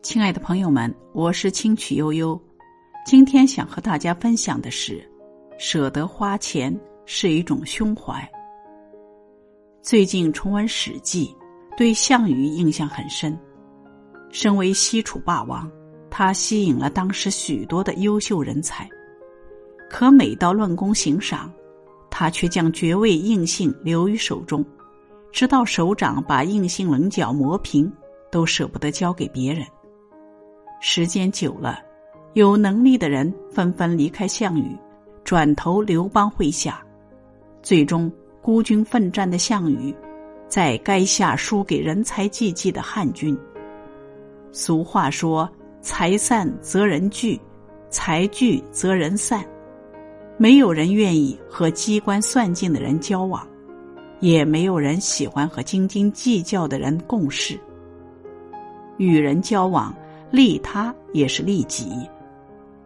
亲爱的朋友们，我是清曲悠悠。今天想和大家分享的是，舍得花钱是一种胸怀。最近重温《史记》，对项羽印象很深。身为西楚霸王，他吸引了当时许多的优秀人才。可每到论功行赏，他却将爵位印信留于手中，直到手掌把印信棱角磨平，都舍不得交给别人。时间久了，有能力的人纷纷离开项羽，转投刘邦麾下，最终孤军奋战的项羽，在垓下输给人才济济的汉军。俗话说：“财散则人聚，财聚则人散。”没有人愿意和机关算尽的人交往，也没有人喜欢和斤斤计较的人共事。与人交往。利他也是利己。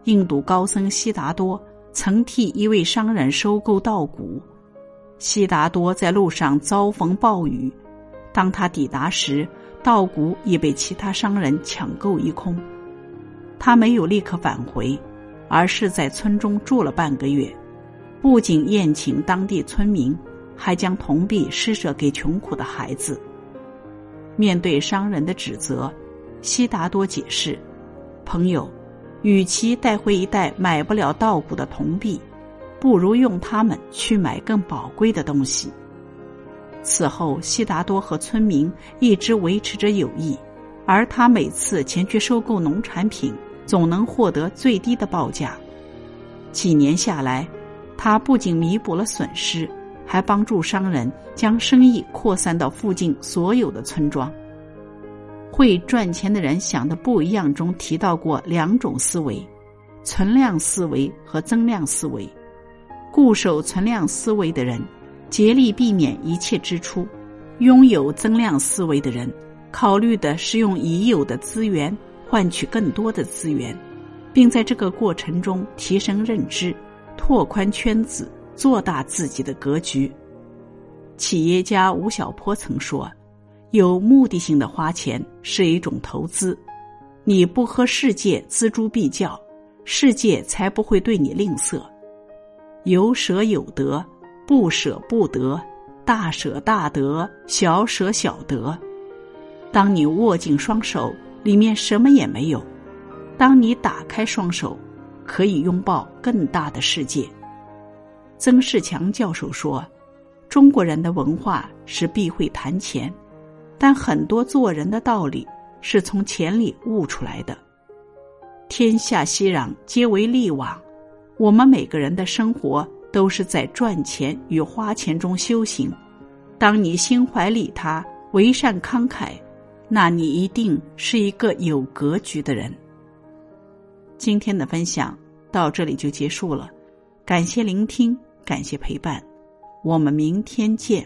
印度高僧悉达多曾替一位商人收购稻谷，悉达多在路上遭逢暴雨，当他抵达时，稻谷已被其他商人抢购一空。他没有立刻返回，而是在村中住了半个月，不仅宴请当地村民，还将铜币施舍给穷苦的孩子。面对商人的指责。悉达多解释：“朋友，与其带回一袋买不了稻谷的铜币，不如用它们去买更宝贵的东西。”此后，悉达多和村民一直维持着友谊，而他每次前去收购农产品，总能获得最低的报价。几年下来，他不仅弥补了损失，还帮助商人将生意扩散到附近所有的村庄。会赚钱的人想的不一样中提到过两种思维：存量思维和增量思维。固守存量思维的人，竭力避免一切支出；拥有增量思维的人，考虑的是用已有的资源换取更多的资源，并在这个过程中提升认知、拓宽圈子、做大自己的格局。企业家吴晓波曾说。有目的性的花钱是一种投资，你不和世界锱铢必较，世界才不会对你吝啬。有舍有得，不舍不得，大舍大得，小舍小得。当你握紧双手，里面什么也没有；当你打开双手，可以拥抱更大的世界。曾仕强教授说：“中国人的文化是避讳谈钱。”但很多做人的道理是从钱里悟出来的。天下熙攘，皆为利往。我们每个人的生活都是在赚钱与花钱中修行。当你心怀利他、为善慷慨，那你一定是一个有格局的人。今天的分享到这里就结束了，感谢聆听，感谢陪伴，我们明天见。